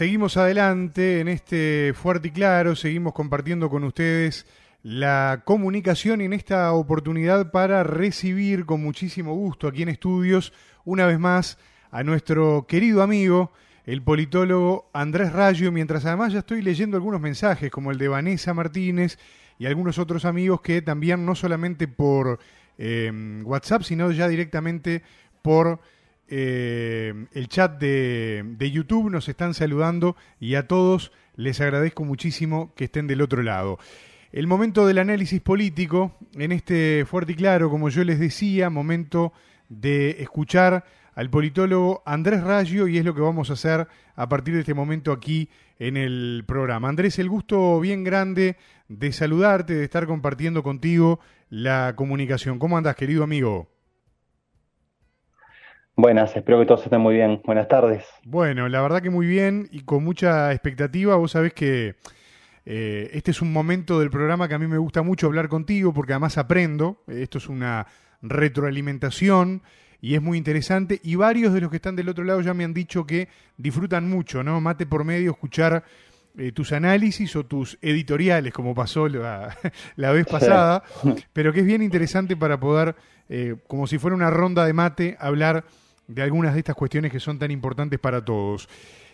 Seguimos adelante en este fuerte y claro, seguimos compartiendo con ustedes la comunicación en esta oportunidad para recibir con muchísimo gusto aquí en estudios una vez más a nuestro querido amigo, el politólogo Andrés Rayo, mientras además ya estoy leyendo algunos mensajes como el de Vanessa Martínez y algunos otros amigos que también no solamente por eh, WhatsApp, sino ya directamente por eh, el chat de, de, YouTube nos están saludando y a todos les agradezco muchísimo que estén del otro lado. El momento del análisis político, en este fuerte y claro, como yo les decía, momento de escuchar al politólogo Andrés Rayo y es lo que vamos a hacer a partir de este momento aquí en el programa. Andrés, el gusto bien grande de saludarte, de estar compartiendo contigo la comunicación. ¿Cómo andas, querido amigo? Buenas, espero que todos estén muy bien. Buenas tardes. Bueno, la verdad que muy bien y con mucha expectativa. Vos sabés que eh, este es un momento del programa que a mí me gusta mucho hablar contigo porque además aprendo. Esto es una retroalimentación y es muy interesante. Y varios de los que están del otro lado ya me han dicho que disfrutan mucho, ¿no? Mate por medio, escuchar eh, tus análisis o tus editoriales, como pasó la, la vez pasada, pero que es bien interesante para poder, eh, como si fuera una ronda de mate, hablar de algunas de estas cuestiones que son tan importantes para todos.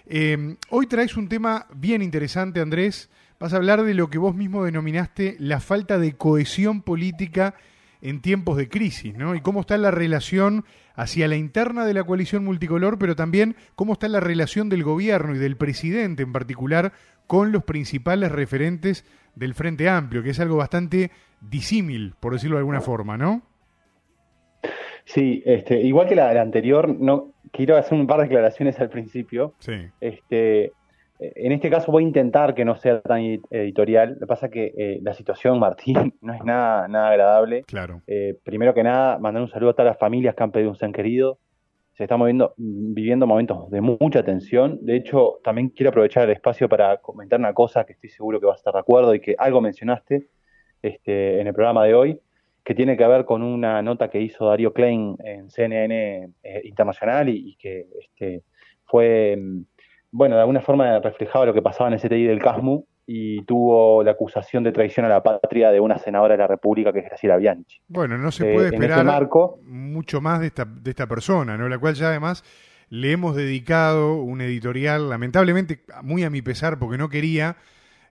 Eh, hoy traes un tema bien interesante, Andrés. Vas a hablar de lo que vos mismo denominaste la falta de cohesión política en tiempos de crisis, ¿no? Y cómo está la relación hacia la interna de la coalición multicolor, pero también cómo está la relación del gobierno y del presidente en particular con los principales referentes del Frente Amplio, que es algo bastante disímil, por decirlo de alguna forma, ¿no? Sí, este, igual que la, la, anterior, no quiero hacer un par de declaraciones al principio. Sí. Este, en este caso voy a intentar que no sea tan editorial. Lo que pasa es que eh, la situación, Martín, no es nada, nada agradable. Claro. Eh, primero que nada, mandar un saludo a todas las familias que han pedido un ser querido. Se están moviendo, viviendo momentos de mucha tensión. De hecho, también quiero aprovechar el espacio para comentar una cosa que estoy seguro que vas a estar de acuerdo y que algo mencionaste este, en el programa de hoy que tiene que ver con una nota que hizo Darío Klein en CNN eh, Internacional y, y que este, fue, bueno, de alguna forma reflejaba lo que pasaba en el CTI del CASMU y tuvo la acusación de traición a la patria de una senadora de la República que es Graciela Bianchi. Bueno, no se puede eh, esperar marco, mucho más de esta, de esta persona, ¿no? La cual ya además le hemos dedicado un editorial, lamentablemente muy a mi pesar, porque no quería,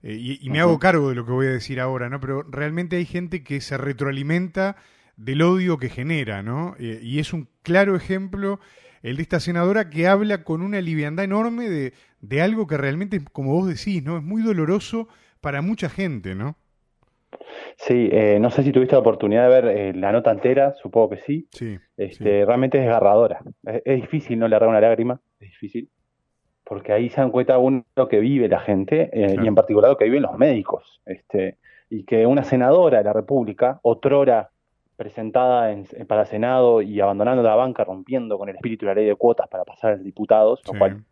eh, y, y, me hago cargo de lo que voy a decir ahora, ¿no? Pero realmente hay gente que se retroalimenta del odio que genera, ¿no? Eh, y es un claro ejemplo el de esta senadora que habla con una liviandad enorme de, de algo que realmente, como vos decís, ¿no? Es muy doloroso para mucha gente, ¿no? Sí, eh, no sé si tuviste la oportunidad de ver eh, la nota entera, supongo que sí. Sí. Este, sí. Realmente es desgarradora. Es, es difícil no le una lágrima, es difícil porque ahí se dan cuenta uno lo que vive la gente eh, claro. y en particular lo que viven los médicos. Este, y que una senadora de la República, otrora presentada en, para el Senado y abandonando la banca, rompiendo con el espíritu de la ley de cuotas para pasar a diputados, sí. lo cual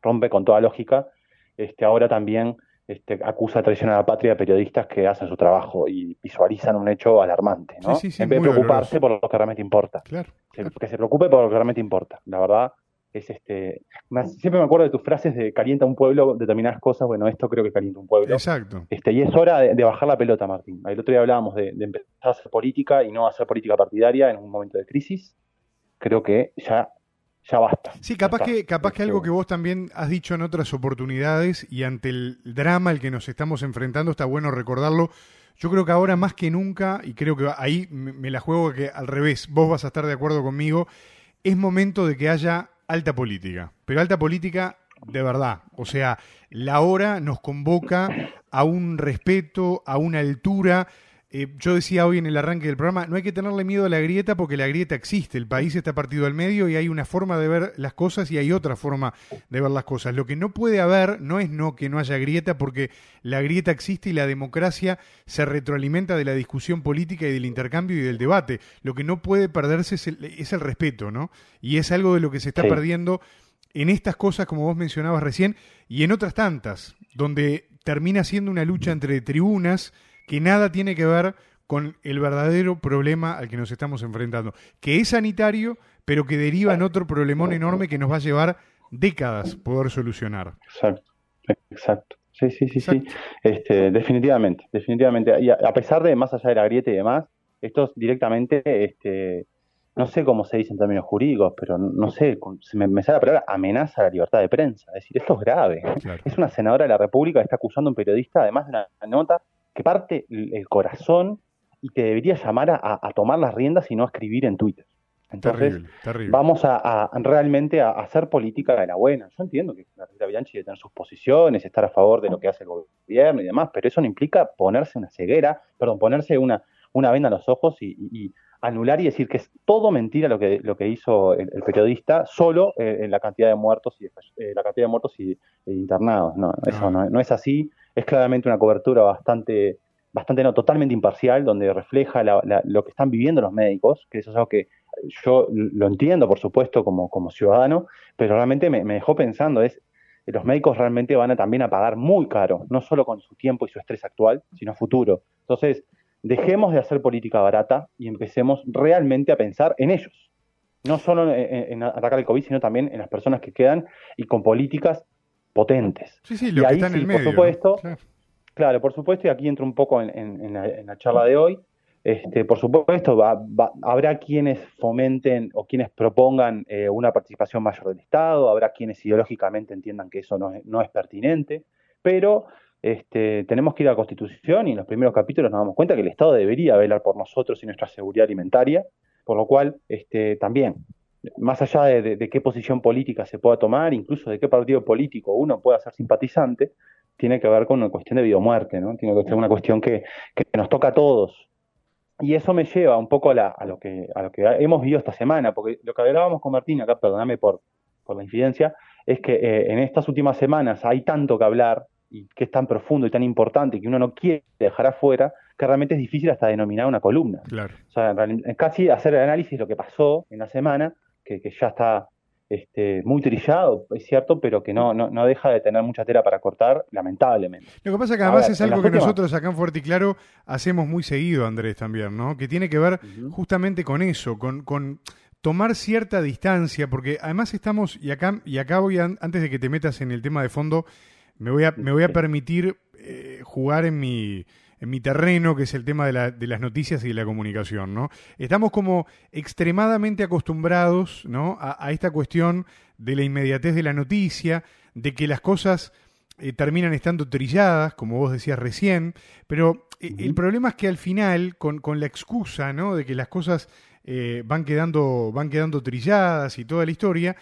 rompe con toda lógica, este, ahora también este, acusa de traición a la patria a periodistas que hacen su trabajo y visualizan un hecho alarmante, ¿no? Sí, sí, en vez de preocuparse doloroso. por lo que realmente importa. Claro, claro. Que se preocupe por lo que realmente importa. La verdad, es este más, siempre me acuerdo de tus frases de calienta un pueblo determinadas cosas bueno esto creo que calienta un pueblo. Exacto. Este y es hora de, de bajar la pelota Martín. El otro día hablábamos de, de, empezar a hacer política y no hacer política partidaria en un momento de crisis. Creo que ya ya basta. Sí capaz basta. que capaz que algo que vos también has dicho en otras oportunidades y ante el drama al que nos estamos enfrentando está bueno recordarlo. Yo creo que ahora más que nunca y creo que ahí me la juego que al revés vos vas a estar de acuerdo conmigo es momento de que haya alta política, pero alta política de verdad. O sea, la hora nos convoca a un respeto, a una altura. Eh, yo decía hoy en el arranque del programa, no hay que tenerle miedo a la grieta porque la grieta existe, el país está partido al medio y hay una forma de ver las cosas y hay otra forma de ver las cosas. Lo que no puede haber no es no que no haya grieta porque la grieta existe y la democracia se retroalimenta de la discusión política y del intercambio y del debate. Lo que no puede perderse es el, es el respeto, ¿no? Y es algo de lo que se está sí. perdiendo en estas cosas, como vos mencionabas recién, y en otras tantas, donde termina siendo una lucha entre tribunas, que nada tiene que ver con el verdadero problema al que nos estamos enfrentando, que es sanitario, pero que deriva en otro problemón enorme que nos va a llevar décadas poder solucionar. Exacto, exacto. Sí, sí, sí, sí. Este, definitivamente, definitivamente. Y a, pesar de, más allá de la grieta y demás, esto directamente, este, no sé cómo se dice en términos jurídicos, pero no, sé, se me, sale la palabra amenaza a la libertad de prensa. Es decir, esto es grave. Es una senadora de la República que está acusando a un periodista, además de una nota que parte el corazón y que debería llamar a, tomar las riendas y no a escribir en Twitter. Entonces, vamos a, realmente a, hacer política de la buena. Yo entiendo que la Rita Bianchi debe tener sus posiciones, estar a favor de lo que hace el gobierno y demás, pero eso no implica ponerse una ceguera, perdón, ponerse una, una venda en los ojos y, anular y decir que es todo mentira lo que, lo que hizo el, periodista, solo eh, en la cantidad de muertos y eh, la cantidad de muertos y, internados. No, eso no, no es así. Es claramente una cobertura bastante bastante no, totalmente imparcial, donde refleja lo que están viviendo los médicos, que eso es algo que yo lo entiendo, por supuesto, como, como ciudadano, pero realmente me, dejó pensando, es los médicos realmente van a también a pagar muy caro, no solo con su tiempo y su estrés actual, sino futuro. Entonces, dejemos de hacer política barata y empecemos realmente a pensar en ellos. No solo en, atacar el COVID, sino también en las personas que quedan y con políticas potentes. Sí, sí, lo y ahí, en el medio, por supuesto, Claro, por supuesto, y aquí entro un poco en, la, charla de hoy. Este, por supuesto, habrá quienes fomenten o quienes propongan eh, una participación mayor del Estado, habrá quienes ideológicamente entiendan que eso no es, pertinente, pero este, tenemos que ir a la Constitución y en los primeros capítulos nos damos cuenta que el Estado debería velar por nosotros y nuestra seguridad alimentaria, por lo cual este, también, más allá de, qué posición política se pueda tomar, incluso de qué partido político uno pueda ser simpatizante, tiene que ver con una cuestión de vida o muerte, ¿no? Tiene que ser una cuestión que, nos toca a todos. Y eso me lleva un poco a, lo que, a lo que hemos vivido esta semana, porque lo que hablábamos con Martín, acá perdóname por, la infidencia, es que eh, en estas últimas semanas hay tanto que hablar y que es tan profundo y tan importante que uno no quiere dejar afuera, que realmente es difícil hasta denominar una columna. Claro. O sea, casi hacer el análisis de lo que pasó en la semana, que, que ya está este, muy trillado, es cierto, pero que no, no, deja de tener mucha tela para cortar, lamentablemente. Lo que pasa que además es algo que nosotros acá en Fuerte y Claro hacemos muy seguido, Andrés, también, ¿no? Que tiene que ver justamente con eso, con, con tomar cierta distancia, porque además estamos, y acá, y acá voy, antes de que te metas en el tema de fondo, me voy a, me voy a permitir eh, jugar en mi en mi terreno, que es el tema de, las noticias y de la comunicación, ¿no? Estamos como extremadamente acostumbrados, ¿no? A, esta cuestión de la inmediatez de la noticia, de que las cosas eh, terminan estando trilladas, como vos decías recién, pero eh, el problema es que al final, con, la excusa, ¿no? De que las cosas eh, van, quedando, van quedando trilladas y toda la historia,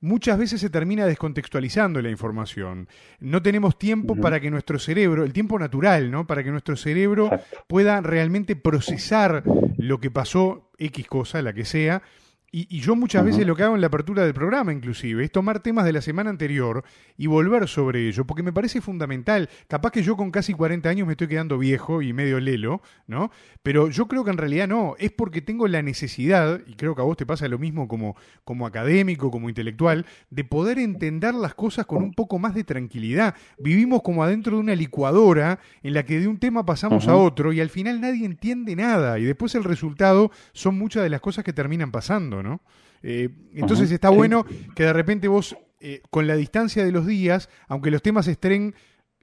muchas veces se termina descontextualizando la información. No tenemos tiempo para que nuestro cerebro, el tiempo natural, ¿no? Para que nuestro cerebro pueda realmente procesar lo que pasó, X cosa, la que sea, y, yo muchas veces lo que hago en la apertura del programa, inclusive, es tomar temas de la semana anterior y volver sobre ello, porque me parece fundamental. Capaz que yo con casi 40 años me estoy quedando viejo y medio lelo, ¿no? Pero yo creo que en realidad no, es porque tengo la necesidad, y creo que a vos te pasa lo mismo como, como académico, como intelectual, de poder entender las cosas con un poco más de tranquilidad. Vivimos como adentro de una licuadora en la que de un tema pasamos a otro y al final nadie entiende nada y después el resultado son muchas de las cosas que terminan pasando. ¿No? Eh, entonces está bueno que de repente vos, eh, con la distancia de los días, aunque los temas estén,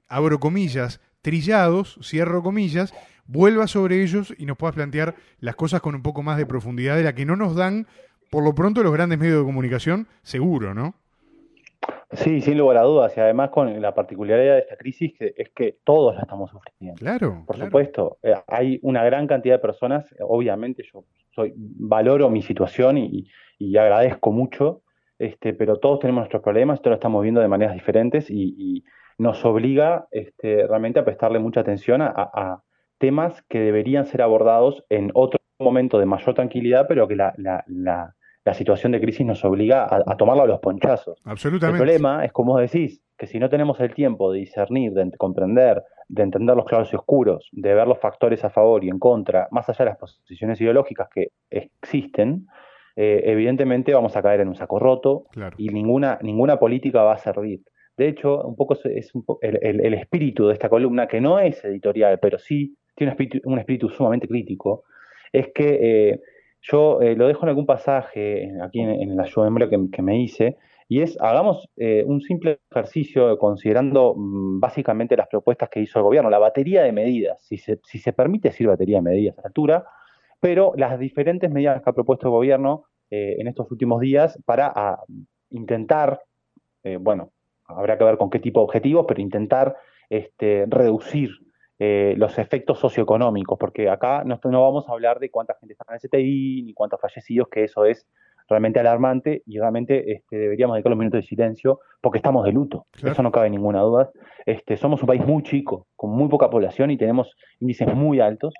abro comillas, trillados, cierro comillas, vuelvas sobre ellos y nos puedas plantear las cosas con un poco más de profundidad de la que no nos dan, por lo pronto, los grandes medios de comunicación, seguro, ¿no? Sí, sin lugar a dudas, y además con la particularidad de esta crisis que es que todos la estamos sufriendo. Claro. Por supuesto, eh, hay una gran cantidad de personas, obviamente yo soy, valoro mi situación y, agradezco mucho, este, pero todos tenemos nuestros problemas, todos lo estamos viendo de maneras diferentes y, nos obliga este, realmente a prestarle mucha atención a, temas que deberían ser abordados en otro momento de mayor tranquilidad, pero que la, la, situación de crisis nos obliga a, tomarlo a los ponchazos. Absolutamente. El problema es, como decís, que si no tenemos el tiempo de discernir, de comprender, de entender los claros y oscuros, de ver los factores a favor y en contra, más allá de las posiciones ideológicas que existen, eh, evidentemente vamos a caer en un saco roto y ninguna, ninguna política va a servir. De hecho, un poco es el, espíritu de esta columna, que no es editorial, pero sí tiene un espíritu, sumamente crítico, es que eh, yo eh, lo dejo en algún pasaje aquí en, la ayuda de memoria que, me hice, y es, hagamos eh, un simple ejercicio considerando mm, básicamente las propuestas que hizo el gobierno, la batería de medidas, si se, si se permite decir batería de medidas a la altura, pero las diferentes medidas que ha propuesto el gobierno eh, en estos últimos días para a, intentar, eh, bueno, habrá que ver con qué tipo de objetivos, pero intentar este, reducir eh, los efectos socioeconómicos, porque acá no, vamos a hablar de cuánta gente está en el STI, ni cuántos fallecidos, que eso es realmente alarmante y realmente este, deberíamos dedicar los minutos de silencio porque estamos de luto. Claro. Eso no cabe ninguna duda. Este, somos un país muy chico, con muy poca población y tenemos índices muy altos.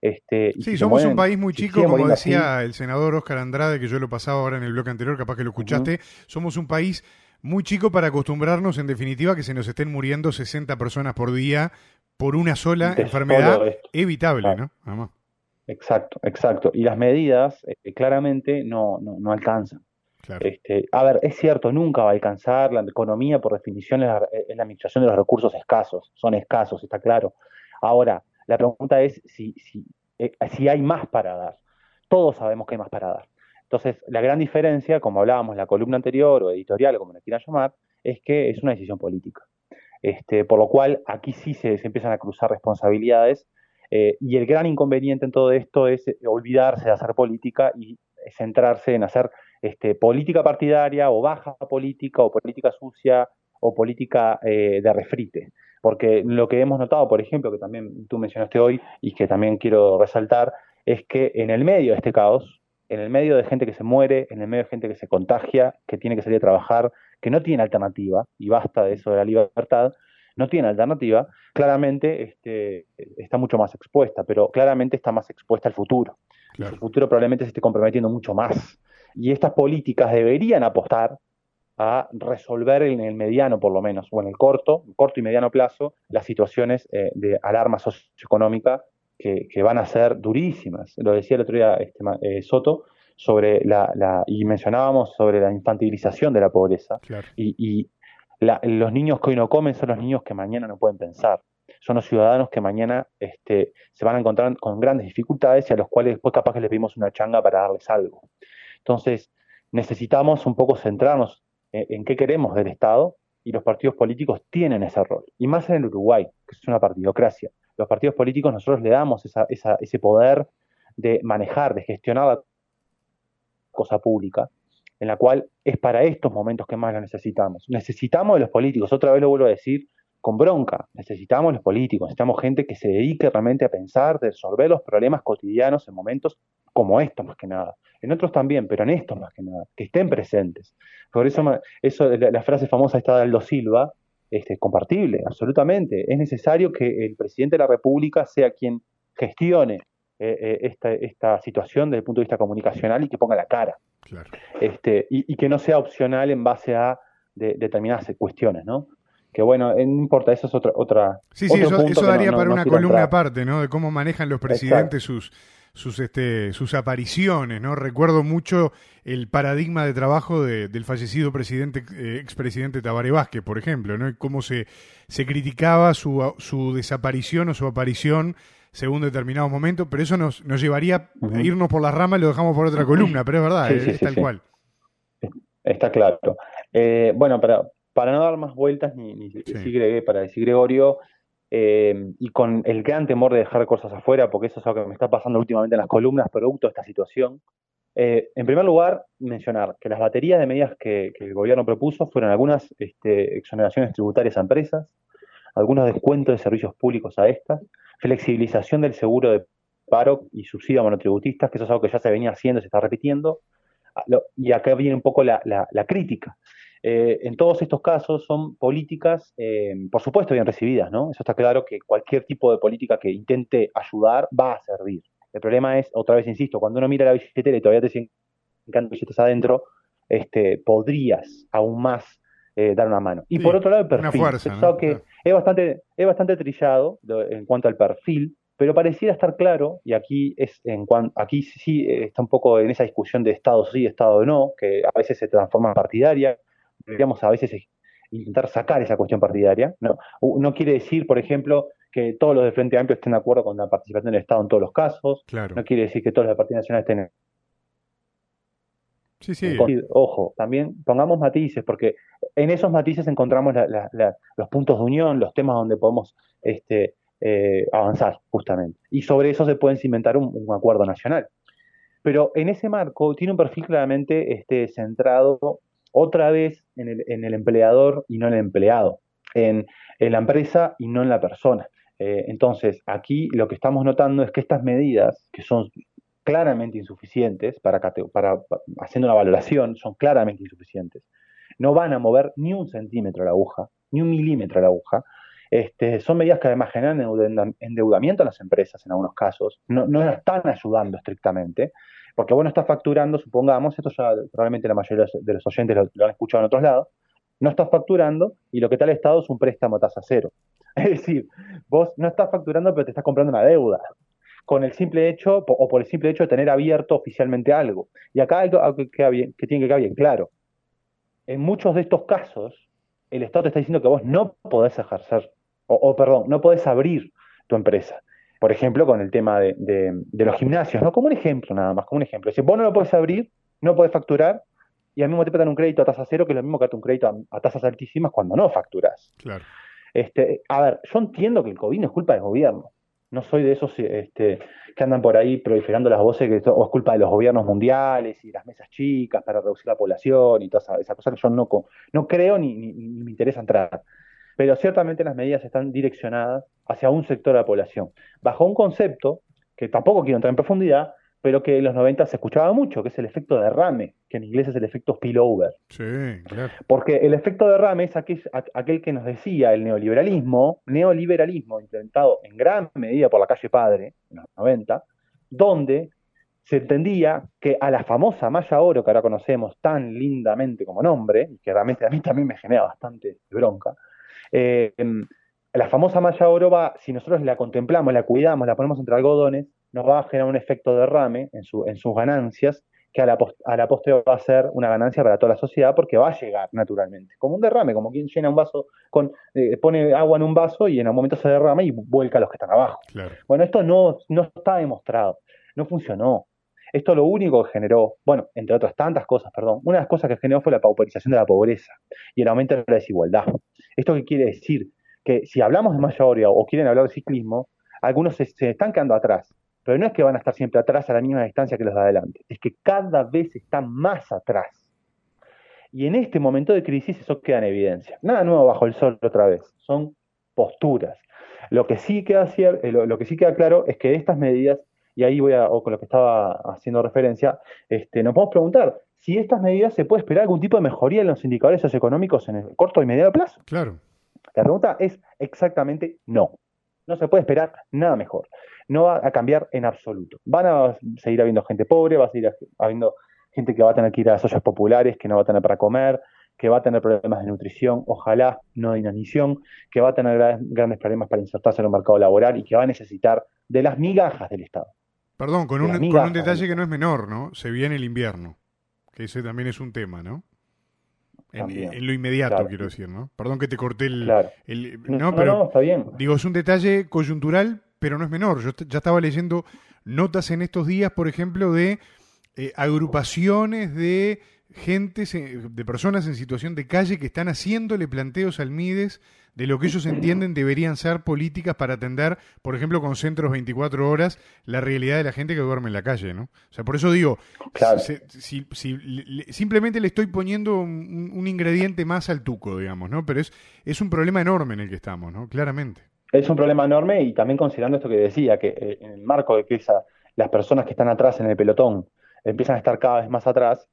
Este, sí, somos mueren, un país muy chico, como decía así. el senador Oscar Andrade, que yo lo pasaba ahora en el bloque anterior, capaz que lo escuchaste. Uh -huh. Somos un país muy chico para acostumbrarnos, en definitiva, que se nos estén muriendo 60 personas por día por una sola enfermedad evitable. ¿no? Además. Exacto, exacto. Y las medidas eh, claramente no, no, no alcanzan. Claro. Este, a ver, es cierto, nunca va a alcanzar. La economía, por definición, es la, es la administración de los recursos escasos. Son escasos, está claro. Ahora, la pregunta es si, si, eh, si hay más para dar. Todos sabemos que hay más para dar. Entonces, la gran diferencia, como hablábamos en la columna anterior o editorial, o como le quieran llamar, es que es una decisión política. Este, por lo cual, aquí sí se, se empiezan a cruzar responsabilidades eh, y el gran inconveniente en todo esto es eh, olvidarse de hacer política y centrarse en hacer este, política partidaria o baja política o política sucia o política eh, de refrite. Porque lo que hemos notado, por ejemplo, que también tú mencionaste hoy y que también quiero resaltar, es que en el medio de este caos, en el medio de gente que se muere, en el medio de gente que se contagia, que tiene que salir a trabajar, que no tiene alternativa, y basta de eso de la libertad, no tiene alternativa, claramente este, está mucho más expuesta, pero claramente está más expuesta al futuro. Claro. El futuro probablemente se esté comprometiendo mucho más. Y estas políticas deberían apostar a resolver en el mediano, por lo menos, o en el corto, corto y mediano plazo, las situaciones eh, de alarma socioeconómica que, que, van a ser durísimas. Lo decía el otro día este, eh, Soto, sobre la, la, y mencionábamos sobre la infantilización de la pobreza. Claro. Y, y la, los niños que hoy no comen son los niños que mañana no pueden pensar. Son los ciudadanos que mañana este, se van a encontrar con grandes dificultades y a los cuales después capaz que les pedimos una changa para darles algo. Entonces, necesitamos un poco centrarnos en, qué queremos del Estado y los partidos políticos tienen ese rol. Y más en el Uruguay, que es una partidocracia. Los partidos políticos nosotros le damos esa, esa, ese poder de manejar, de gestionar la cosa pública, en la cual es para estos momentos que más lo necesitamos. Necesitamos de los políticos, otra vez lo vuelvo a decir, con bronca, necesitamos los políticos, necesitamos gente que se dedique realmente a pensar, de resolver los problemas cotidianos en momentos como estos más que nada. En otros también, pero en estos más que nada, que estén presentes. Por eso, eso la, frase famosa esta de Aldo Silva, este, compartible, absolutamente. Es necesario que el presidente de la República sea quien gestione eh, eh, esta, esta situación desde el punto de vista comunicacional y que ponga la cara. Claro. Este, y, y, que no sea opcional en base a de, determinadas cuestiones, ¿no? Que bueno, eh, no importa, eso es otra... otra sí, sí, eso, eso daría no, para no, una columna aparte, ¿no? De cómo manejan los presidentes Exacto. sus sus, este, sus apariciones, ¿no? Recuerdo mucho el paradigma de trabajo de, del fallecido presidente, eh, expresidente Tabaré Vázquez, por ejemplo, ¿no? Y cómo se, se criticaba su, su desaparición o su aparición según determinados momentos, pero eso nos, nos llevaría uh -huh. a irnos por las ramas y lo dejamos por otra columna, pero es verdad, sí, sí, es sí, tal cual. Está claro. Eh, bueno, para, para no dar más vueltas, ni, ni decir, para decir Gregorio, eh, y con el gran temor de dejar cosas afuera, porque eso es algo que me está pasando últimamente en las columnas, producto de esta situación. Eh, en primer lugar, mencionar que las baterías de medidas que, que el gobierno propuso fueron algunas este, exoneraciones tributarias a empresas, algunos descuentos de servicios públicos a estas, flexibilización del seguro de paro y subsidio a monotributistas, que eso es algo que ya se venía haciendo, se está repitiendo, y acá viene un poco la, la, la crítica. Eh, en todos estos casos son políticas, eh, por supuesto, bien recibidas, ¿no? Eso está claro que cualquier tipo de política que intente ayudar va a servir. El problema es, otra vez insisto, cuando uno mira la billetera y todavía te siguen billetes adentro, este, podrías aún más eh, dar una mano. Y sí, por otro lado, el perfil. Fuerza, ¿no? que es, bastante, es bastante trillado en cuanto al perfil, pero pareciera estar claro, y aquí es en cuanto, aquí sí está un poco en esa discusión de Estado sí, Estado no, que a veces se transforma en partidaria, deberíamos a veces intentar sacar esa cuestión partidaria. No, no quiere decir, por ejemplo, que todos los de Frente Amplio estén de acuerdo con la participación del Estado en todos los casos. Claro. No quiere decir que todos los de Partido Nacional estén Sí, sí. Ojo, también pongamos matices, porque en esos matices encontramos los puntos de unión, los temas donde podemos este, eh, avanzar, justamente. Y sobre eso se puede cimentar un, acuerdo nacional. Pero en ese marco tiene un perfil claramente este, centrado otra vez en el, empleador y no en el empleado, en, la empresa y no en la persona. Eh, entonces, aquí lo que estamos notando es que estas medidas, que son claramente insuficientes, para, para, haciendo una valoración, son claramente insuficientes, no van a mover ni un centímetro la aguja, ni un milímetro la aguja, este, son medidas que además generan endeudamiento a las empresas en algunos casos, no, no están ayudando estrictamente, porque bueno, está facturando, supongamos, esto ya probablemente la mayoría de los oyentes lo, han escuchado en otros lados, no estás facturando y lo que el Estado es un préstamo a tasa cero. Es decir, vos no estás facturando pero te estás comprando una deuda con el simple hecho o por el simple hecho de tener abierto oficialmente algo. Y acá hay algo que, tiene que quedar bien claro. En muchos de estos casos, el Estado te está diciendo que vos no podés ejercer, o, perdón, no podés abrir tu empresa. Por ejemplo, con el tema de, los gimnasios, ¿no? Como un ejemplo nada más, como un ejemplo. Si vos no lo podés abrir, no podés facturar, y al mismo tiempo te dan un crédito a tasa cero, que es lo mismo que darte un crédito a, tasas altísimas cuando no facturas. Claro. Este, a ver, yo entiendo que el COVID no es culpa del gobierno. No soy de esos este, que andan por ahí proliferando las voces que es culpa de los gobiernos mundiales y las mesas chicas para reducir la población y todas esas cosas que yo no, no creo ni, ni, me interesa entrar. Pero ciertamente las medidas están direccionadas hacia un sector de la población, bajo un concepto que tampoco quiero entrar en profundidad, pero que en los 90 se escuchaba mucho, que es el efecto derrame, que en inglés es el efecto spillover. Sí, claro. Porque el efecto derrame es aquel, aquel, que nos decía el neoliberalismo, neoliberalismo implementado en gran medida por la calle Padre, en los 90, donde se entendía que a la famosa malla oro que ahora conocemos tan lindamente como nombre, y que realmente a mí también me genera bastante bronca, eh, la famosa malla oro va, si nosotros la contemplamos, la cuidamos, la ponemos entre algodones, nos va a generar un efecto derrame en, su, en sus ganancias, que a la, a la postre va a ser una ganancia para toda la sociedad porque va a llegar naturalmente, como un derrame, como quien llena un vaso, con eh, pone agua en un vaso y en un momento se derrama y vuelca a los que están abajo. Bueno, esto no, no está demostrado, no funcionó. Esto lo único que generó, bueno, entre otras tantas cosas, perdón, una de las cosas que generó fue la pauperización de la pobreza y el aumento de la desigualdad. ¿Esto qué quiere decir? Que si hablamos de mayoría o quieren hablar de ciclismo, algunos se, se están quedando atrás pero no es que van a estar siempre atrás a la misma distancia que los de adelante, es que cada vez están más atrás. Y en este momento de crisis eso queda en evidencia. Nada nuevo bajo el sol otra vez, son posturas. Lo que sí queda, eh, lo que sí queda claro es que estas medidas, y ahí voy a, o con lo que estaba haciendo referencia, este, nos podemos preguntar si estas medidas se puede esperar algún tipo de mejoría en los indicadores socioeconómicos en el corto y mediano plazo. Claro. La pregunta es exactamente no. No se puede esperar nada mejor no va a cambiar en absoluto. Van a seguir habiendo gente pobre, va a seguir habiendo gente que va a tener que ir a las ollas populares, que no va a tener para comer, que va a tener problemas de nutrición, ojalá no de inanición, que va a tener grandes problemas para insertarse en el mercado laboral y que va a necesitar de las migajas del Estado. Perdón, con, un, con un, detalle que no es menor, ¿no? Se viene el invierno, que ese también es un tema, ¿no? En, lo inmediato, quiero decir, ¿no? Perdón que te corté el... no, pero, está bien. Digo, es un detalle coyuntural, pero no es menor. Yo ya estaba leyendo notas en estos días, por ejemplo, de eh, agrupaciones de gente, de personas en situación de calle que están haciéndole planteos al MIDES de lo que ellos entienden deberían ser políticas para atender, por ejemplo, con centros 24 horas, la realidad de la gente que duerme en la calle, ¿no? O sea, por eso digo, si, simplemente le estoy poniendo un, ingrediente más al tuco, digamos, ¿no? Pero es, es un problema enorme en el que estamos, ¿no? Claramente. Es un problema enorme y también considerando esto que decía, que eh, en el marco de que las personas que están atrás en el pelotón empiezan a estar cada vez más atrás,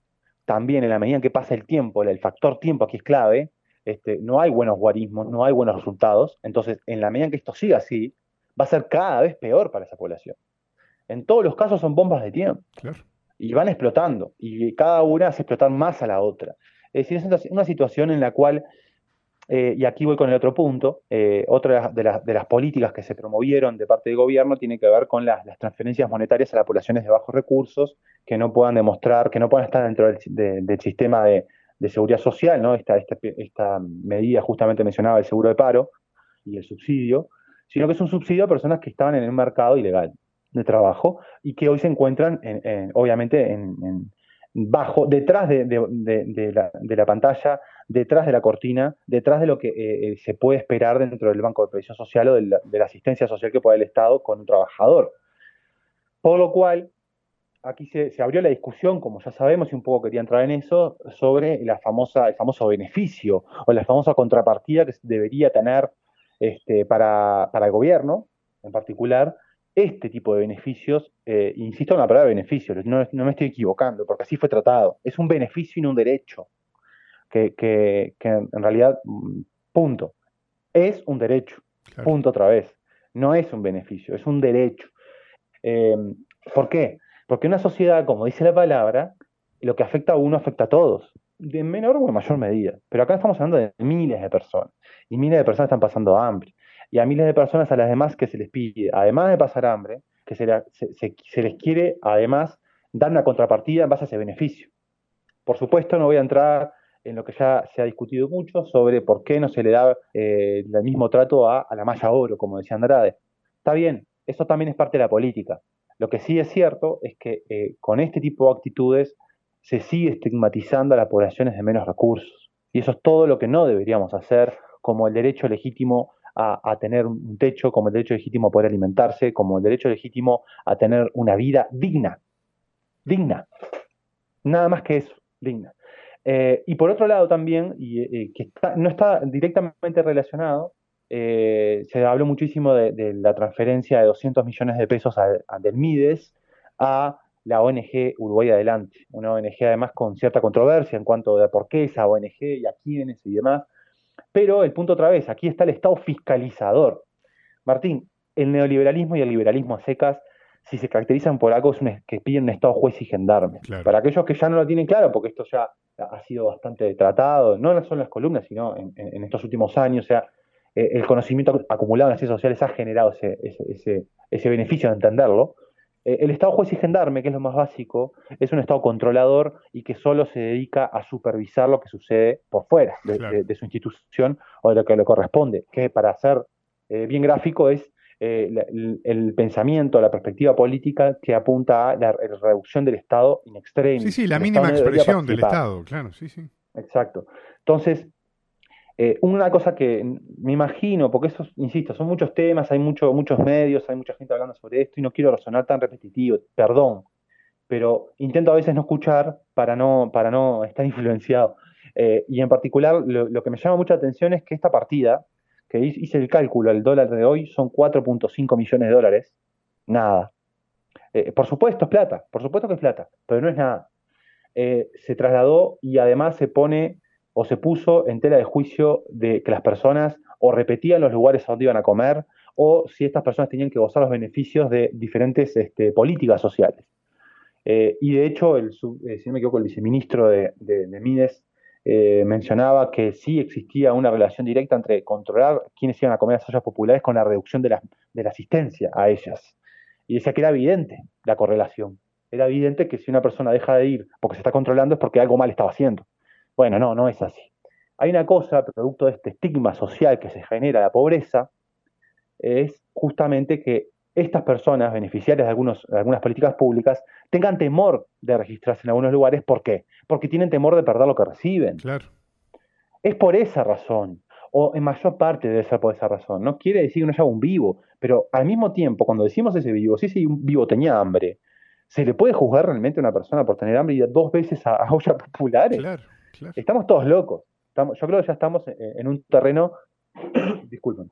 también en la medida en que pasa el tiempo, el factor tiempo aquí es clave, este, no hay buenos guarismos, no hay buenos resultados, entonces en la medida en que esto siga así, va a ser cada vez peor para esa población. En todos los casos son bombas de tiempo. Y van explotando, y cada una hace explotar más a la otra. Es decir, es una situación en la cual eh, y aquí voy con el otro punto. Eh, otra de, de, las políticas que se promovieron de parte del gobierno tiene que ver con las, transferencias monetarias a las poblaciones de bajos recursos que no puedan demostrar, que no puedan estar dentro del, sistema de, seguridad social, ¿no? Esta, esta, esta, medida justamente mencionaba el seguro de paro y el subsidio, sino que es un subsidio a personas que estaban en el mercado ilegal de trabajo y que hoy se encuentran, en, obviamente, en, bajo, detrás de, la, pantalla, detrás de la cortina, detrás de lo que eh, eh, se puede esperar dentro del Banco de Previsión Social o de la, asistencia social que puede el Estado con un trabajador. Por lo cual, aquí se, abrió la discusión, como ya sabemos, y un poco quería entrar en eso, sobre la famosa, el famoso beneficio o la famosa contrapartida que debería tener este, para, para el gobierno, en particular, este tipo de beneficios, eh, insisto en la palabra beneficio, no, me estoy equivocando, porque así fue tratado, es un beneficio y no un derecho, que, en realidad, mm, punto, es un derecho, punto otra vez, no es un beneficio, es un derecho. Em, ¿Por qué? Porque una sociedad, como dice la palabra, lo que afecta a uno afecta a todos, de menor o mayor medida, pero acá estamos hablando de miles de personas, y miles de personas están pasando hambre y a miles de personas a las demás que se les pide, además de pasar hambre, que se, les quiere además dar una contrapartida en base a ese beneficio. Por supuesto, no voy a entrar en lo que ya se ha discutido mucho sobre por qué no se le da eh, el mismo trato a, la malla oro, como decía Andrade. Está bien, eso también es parte de la política. Lo que sí es cierto es que eh, con este tipo de actitudes se sigue estigmatizando a las poblaciones de menos recursos. Y eso es todo lo que no deberíamos hacer, como el derecho legítimo a, tener un techo, como el derecho legítimo a poder alimentarse, como el derecho legítimo a tener una vida digna. Digna. Nada más que eso, digna. Eh, y por otro lado también, y, eh, que no está directamente relacionado, eh, se habló muchísimo de, la transferencia de 200 millones de pesos del MIDES a la ONG Uruguay Adelante, una ONG además con cierta controversia en cuanto a por qué esa ONG y a quiénes y demás. Pero el punto otra vez, aquí está el Estado fiscalizador. Martín, el neoliberalismo y el liberalismo a secas, si se caracterizan por algo, es que piden un Estado juez y gendarme. Para aquellos que ya no lo tienen claro, porque esto ya ha sido bastante tratado, no solo en las columnas, sino en, estos últimos años, o sea, eh, el conocimiento acumulado en las ciencias sociales ha generado ese beneficio de entenderlo. Eh, el Estado juez y gendarme, que es lo más básico, es un Estado controlador y que solo se dedica a supervisar lo que sucede por fuera de, su institución o de lo que le corresponde, que para ser eh, bien gráfico es eh, el, pensamiento, la perspectiva política que apunta a la, reducción del Estado in extremis. Sí, sí, la mínima expresión del Estado, claro, sí, sí. Exacto. Entonces, eh, una cosa que me imagino, porque eso, insisto, son muchos temas, hay mucho, muchos medios, hay mucha gente hablando sobre esto y no quiero resonar tan repetitivo, perdón, pero intento a veces no escuchar para no, para no estar influenciado. Eh, y en particular, lo, que me llama mucha atención es que esta partida, que hice el cálculo, el dólar de hoy son 4.5 millones de dólares, nada. Eh, por supuesto es plata, por supuesto que es plata, pero no es nada. se trasladó y además se pone o se puso en tela de juicio de que las personas o repetían los lugares a donde iban a comer o si estas personas tenían que gozar los beneficios de diferentes este, políticas sociales. Eh, y de hecho, el, eh, si no me equivoco, el viceministro de, Mides eh, mencionaba que sí existía una relación directa entre controlar quiénes iban a comer las ollas populares con la reducción de la, de la asistencia a ellas. Y decía que era evidente la correlación. Era evidente que si una persona deja de ir porque se está controlando es porque algo mal estaba haciendo. Bueno, no, no es así. Hay una cosa, producto de este estigma social que se genera la pobreza, es justamente que estas personas, beneficiarias de, algunos, algunas políticas públicas, tengan temor de registrarse en algunos lugares. ¿Por qué? Porque tienen temor de perder lo que reciben. Claro. Es por esa razón, o en mayor parte debe ser por esa razón. No quiere decir que no haya un vivo, pero al mismo tiempo, cuando decimos ese vivo, si ese vivo tenía hambre, ¿se le puede juzgar realmente a una persona por tener hambre y dos veces a, a ollas populares? Claro. Estamos todos locos. yo creo que ya estamos en, un terreno, disculpen,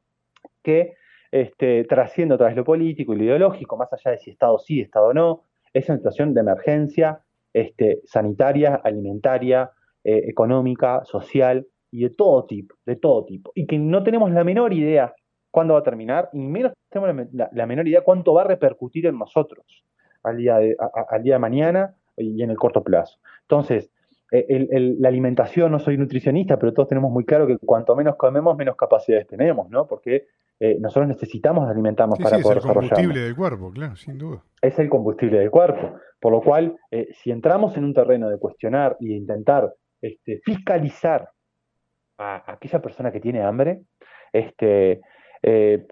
que este, trasciende otra vez lo político y lo ideológico, más allá de si Estado sí, Estado no. Es una situación de emergencia este, sanitaria, alimentaria, eh, económica, social y de todo tipo, de todo tipo. Y que no tenemos la menor idea cuándo va a terminar, y menos tenemos la, menor idea cuánto va a repercutir en nosotros al día, al día de mañana y en el corto plazo. Entonces, eh, la alimentación, no soy nutricionista, pero todos tenemos muy claro que cuanto menos comemos, menos capacidades tenemos, ¿no? Porque eh, nosotros necesitamos alimentarnos para poder desarrollarnos. Es el combustible del cuerpo, claro, sin duda. Es el combustible del cuerpo. Por lo cual, eh, si entramos en un terreno de cuestionar y de intentar este, fiscalizar a, aquella persona que tiene hambre, este,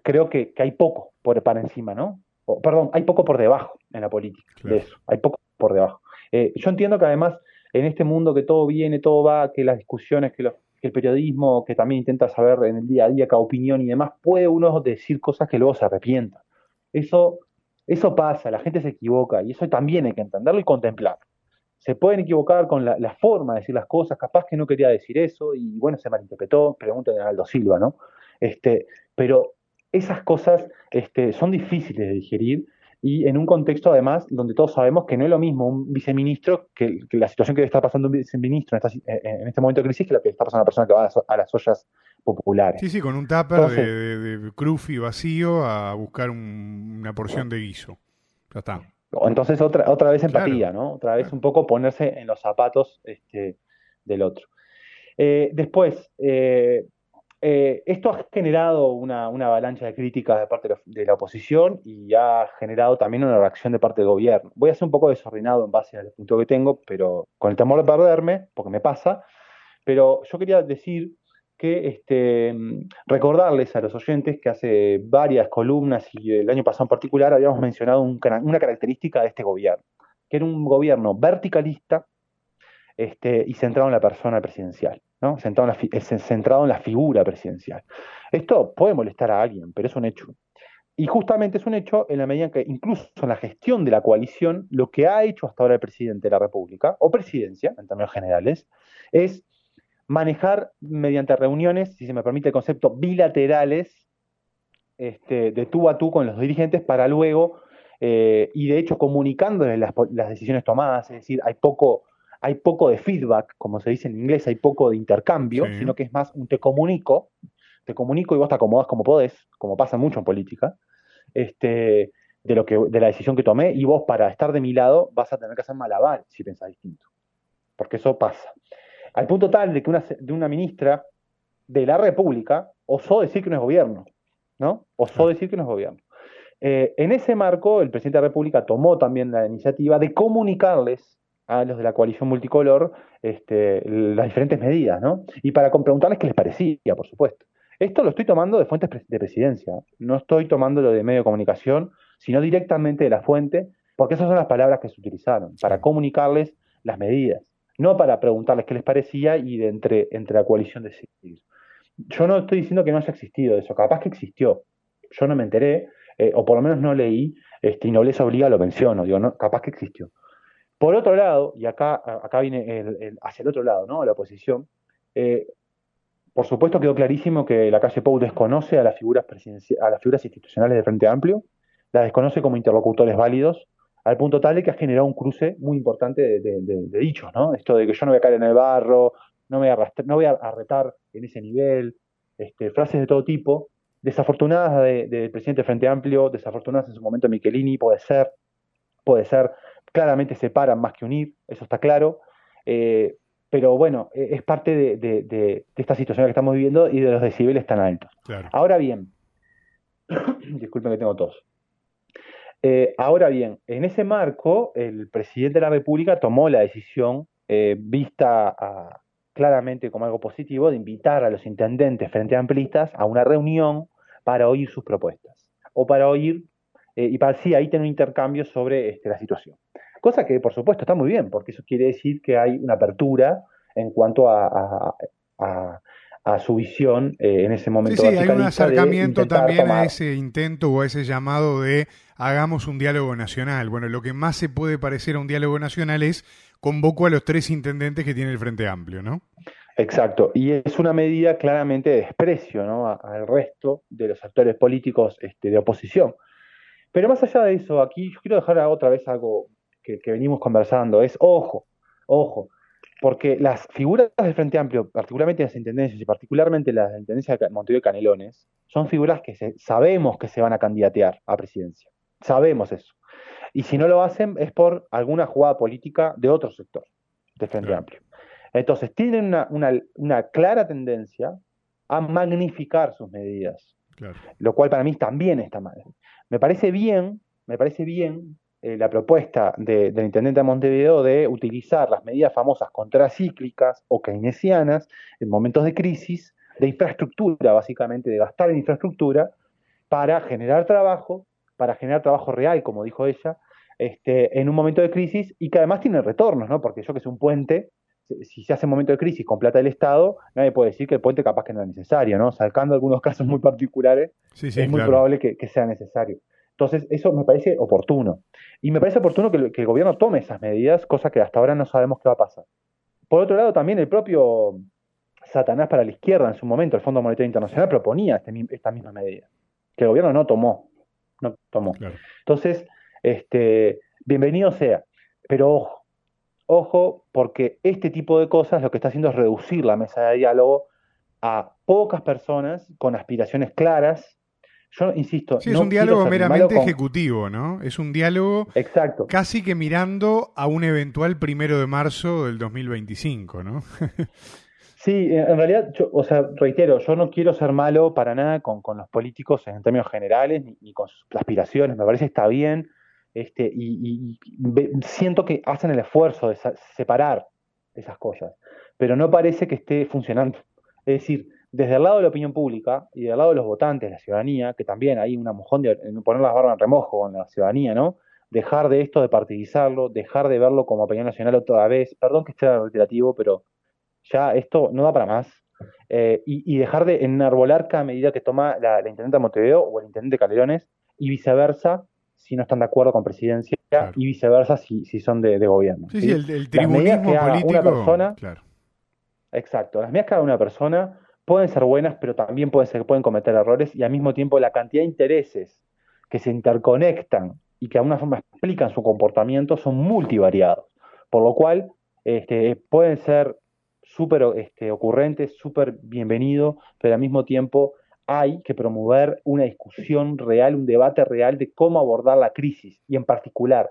creo que, hay poco por, para encima, ¿no? perdón, hay poco por debajo en la política de eso, hay poco por debajo. Yo entiendo que además en este mundo que todo viene, todo va, que las discusiones, que, el periodismo, que también intenta saber en el día a día cada opinión y demás, puede uno decir cosas que luego se arrepienta. Eso, eso pasa, la gente se equivoca y eso también hay que entenderlo y contemplar. Se pueden equivocar con la, forma de decir las cosas, capaz que no quería decir eso y bueno, se malinterpretó, pregúntenle a Aldo Silva, ¿no? Este, pero esas cosas este, son difíciles de digerir y en un contexto además donde todos sabemos que no es lo mismo un viceministro que, la situación que está pasando un viceministro en, esta, en, este momento de crisis que la que está pasando una persona que va a, las ollas populares. Sí, sí, con un tupper de, de, crufi vacío a buscar una porción de guiso. Ya está. Entonces otra, otra vez empatía, ¿no? Otra vez un poco ponerse en los zapatos este, del otro. Eh, después, eh, eh, esto ha generado una, avalancha de críticas de parte de la, oposición y ha generado también una reacción de parte del gobierno. Voy a ser un poco desordenado en base al punto que tengo, pero con el temor de perderme, porque me pasa, pero yo quería decir que este, recordarles a los oyentes que hace varias columnas y el año pasado en particular habíamos mencionado una característica de este gobierno, que era un gobierno verticalista este, y centrado en la persona presidencial. Centrado, en la, centrado en la figura presidencial. Esto puede molestar a alguien, pero es un hecho. Y justamente es un hecho en la medida en que incluso en la gestión de la coalición, lo que ha hecho hasta ahora el presidente de la República, o presidencia en términos generales, es manejar mediante reuniones, si se me permite el concepto, bilaterales, este, de tú a tú con los dirigentes para luego, eh, y de hecho comunicándoles las decisiones tomadas, es decir, hay poco hay poco de feedback, como se dice en inglés, hay poco de intercambio, sino que es más un te comunico, te comunico y vos te acomodas como podés, como pasa mucho en política, este, de, lo que, de la decisión que tomé, y vos para estar de mi lado vas a tener que hacer malabar si pensás distinto, porque eso pasa. Al punto tal de que una, de una ministra de la República osó decir que no es gobierno, ¿no? Osó decir que no es gobierno. Eh, en ese marco, el presidente de la República tomó también la iniciativa de comunicarles a los de la coalición multicolor este, las diferentes medidas, ¿no? Y para preguntarles qué les parecía, por supuesto. Esto lo estoy tomando de fuentes de presidencia, no estoy tomándolo de medio de comunicación, sino directamente de la fuente, porque esas son las palabras que se utilizaron, para comunicarles las medidas, no para preguntarles qué les parecía y de entre, entre la coalición decidir. Yo no estoy diciendo que no haya existido eso, capaz que existió, yo no me enteré, eh, o por lo menos no leí, este, y no les obliga, lo menciono, digo, no, capaz que existió. Por otro lado, y acá, acá viene el, hacia el otro lado, ¿no? La oposición. Eh, por supuesto quedó clarísimo que la calle Pou desconoce a las figuras a las figuras institucionales de Frente Amplio, las desconoce como interlocutores válidos, al punto tal de que ha generado un cruce muy importante de, dichos, ¿no? Esto de que yo no voy a caer en el barro, no me voy a, no voy a retar en ese nivel, este, frases de todo tipo, desafortunadas del presidente de Frente Amplio, desafortunadas en su momento Michelini, puede ser, puede ser, claramente separan más que unir, eso está claro. Eh, pero bueno, e, es parte de, esta situación que estamos viviendo y de los decibeles tan altos. Ahora bien, disculpen que tengo tos. Eh, ahora bien, en ese marco, el presidente de la República tomó la decisión, eh, vista claramente como algo positivo, de invitar a los intendentes frente amplistas a una reunión para oír sus propuestas o para oír y para así ahí tener un intercambio sobre este, la situación. Cosa que, por supuesto, está muy bien, porque eso quiere decir que hay una apertura en cuanto a, su visión eh, en ese momento. Sí, sí hay un acercamiento también a ese intento o a ese llamado de hagamos un diálogo nacional. Bueno, lo que más se puede parecer a un diálogo nacional es convoco a los tres intendentes que tiene el Frente Amplio, ¿no? Exacto, y es una medida claramente de desprecio ¿no? al resto de los actores políticos este, de oposición. Pero más allá de eso, aquí yo quiero dejar otra vez algo que, venimos conversando es, ojo, ojo, porque las figuras del Frente Amplio, particularmente las intendencias y particularmente las de Intendencia de Montevideo Canelones, son figuras que sabemos que se van a candidatear a presidencia. Sabemos eso. Y si no lo hacen es por alguna jugada política de otro sector del Frente Amplio. Entonces, tienen una, clara tendencia a magnificar sus medidas, lo cual para mí también está mal. Me parece bien, me parece bien eh, la propuesta del intendente de Montevideo de utilizar las medidas famosas contracíclicas o keynesianas en momentos de crisis, de infraestructura, básicamente, de gastar en infraestructura, para generar trabajo, para generar trabajo real, como dijo ella, este, en un momento de crisis y que además tiene retornos, ¿no? Porque yo que sé, un puente, si se hace un momento de crisis con plata del Estado, nadie puede decir que el puente capaz que no es necesario, ¿no? Sacando algunos casos muy particulares, es muy probable que, sea necesario. Entonces, eso me parece oportuno. Y me parece oportuno que, el gobierno tome esas medidas, cosa que hasta ahora no sabemos qué va a pasar. Por otro lado, también el propio Satanás para la izquierda en su momento, el Fondo Monetario Internacional, proponía este, esta misma medida, que el gobierno no tomó. No tomó. Entonces, este, bienvenido sea. Pero ojo, ojo, porque este tipo de cosas lo que está haciendo es reducir la mesa de diálogo a pocas personas con aspiraciones claras. Yo insisto. Sí, es un diálogo meramente ejecutivo, ¿no? Es un diálogo Exacto. casi que mirando a un eventual primero de marzo del 2025, ¿no? Sí, en realidad, o sea, reitero, yo no quiero ser malo para nada con, los políticos en términos generales, ni, con sus aspiraciones, me parece que está bien, este, y, siento que hacen el esfuerzo de separar esas cosas, pero no parece que esté funcionando. Es decir, desde el lado de la opinión pública y del lado de los votantes, la ciudadanía, que también hay una mojón de poner las barbas en remojo con la ciudadanía, ¿no? Dejar de esto de partidizarlo, dejar de verlo como opinión nacional otra vez, perdón que esté reiterativo, pero ya esto no da para más. Eh, y, dejar de enarbolar cada medida que toma la, intendente de Montevideo o el intendente de Calderones y viceversa si no están de acuerdo con presidencia y viceversa si, si son de, gobierno. Sí, sí, el, el tribunismo político. Una persona, Exacto, las medidas que haga una persona pueden ser buenas, pero también pueden, cometer errores y al mismo tiempo la cantidad de intereses que se interconectan y que de alguna forma explican su comportamiento son multivariados. Por lo cual, este, pueden ser súper este, ocurrente, súper bienvenido, pero al mismo tiempo hay que promover una discusión real, un debate real de cómo abordar la crisis y en particular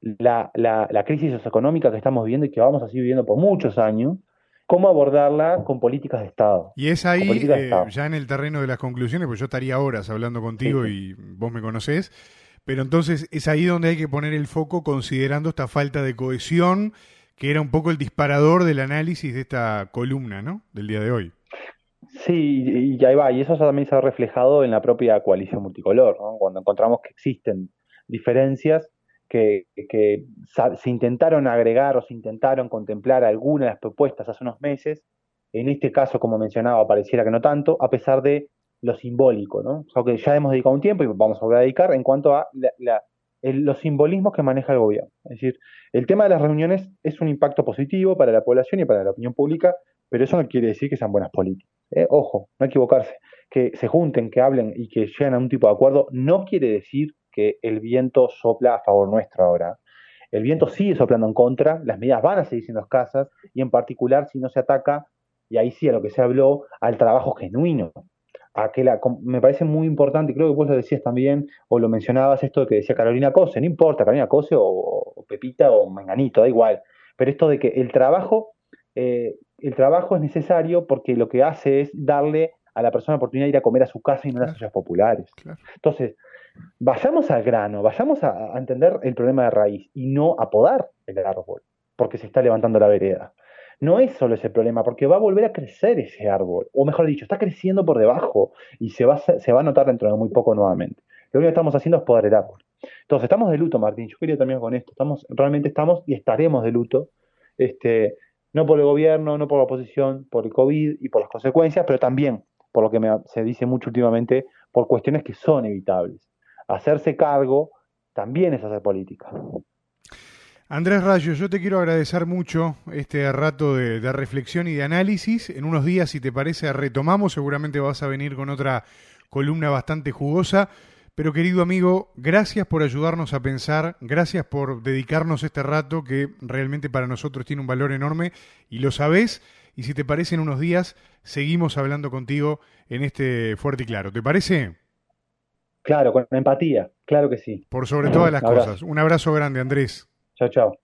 la, la, crisis socioeconómica que estamos viviendo y que vamos a seguir viviendo por muchos años, cómo abordarla con políticas de Estado. Y es ahí, eh, ya en el terreno de las conclusiones, pues yo estaría horas hablando contigo y vos me conocés, pero entonces es ahí donde hay que poner el foco considerando esta falta de cohesión que era un poco el disparador del análisis de esta columna, ¿no? Del día de hoy. Sí, y ahí va, y eso también se ha reflejado en la propia coalición multicolor, ¿no? cuando encontramos que existen diferencias que, que, se intentaron agregar o se intentaron contemplar algunas de las propuestas hace unos meses, en este caso, como mencionaba, pareciera que no tanto, a pesar de lo simbólico, ¿no? O que ya hemos dedicado un tiempo y vamos a volver a dedicar en cuanto a la los simbolismos que maneja el gobierno. Es decir, el tema de las reuniones es un impacto positivo para la población y para la opinión pública, pero eso no quiere decir que sean buenas políticas. ¿eh? Ojo, no equivocarse. Que se junten, que hablen y que lleguen a un tipo de acuerdo no quiere decir que el viento sopla a favor nuestro ahora. El viento sigue soplando en contra, las medidas van a seguir siendo escasas y en particular si no se ataca, y ahí sí a lo que se habló, al trabajo genuino me parece muy importante, creo que vos lo decías también, o lo mencionabas esto de que decía Carolina Cose, no importa, Carolina Cose o, Pepita o Menganito, da igual, pero esto de que el trabajo, eh, el trabajo es necesario porque lo que hace es darle a la persona la oportunidad de ir a comer a su casa y no a las ollas populares. Entonces, vayamos al grano, vayamos a, entender el problema de raíz y no a podar el árbol, porque se está levantando la vereda no es solo ese problema, porque va a volver a crecer ese árbol, o mejor dicho, está creciendo por debajo y se va, se va a notar dentro de muy poco nuevamente. Lo único que estamos haciendo es podar el árbol. Entonces, estamos de luto, Martín. Yo quería también con esto. Estamos, realmente estamos y estaremos de luto. Este, no por el gobierno, no por la oposición, por el COVID y por las consecuencias, pero también, por lo que se dice mucho últimamente, por cuestiones que son evitables. Hacerse cargo también es hacer política. Andrés Rayo, yo te quiero agradecer mucho este rato de, reflexión y de análisis. En unos días, si te parece, retomamos. Seguramente vas a venir con otra columna bastante jugosa. Pero querido amigo, gracias por ayudarnos a pensar, gracias por dedicarnos este rato que realmente para nosotros tiene un valor enorme y lo sabés. Y si te parece, en unos días seguimos hablando contigo en este Fuerte y Claro. ¿Te parece? Claro, con empatía, claro que sí. Por sobre todas las cosas. Un abrazo grande, Andrés. Chao, chao.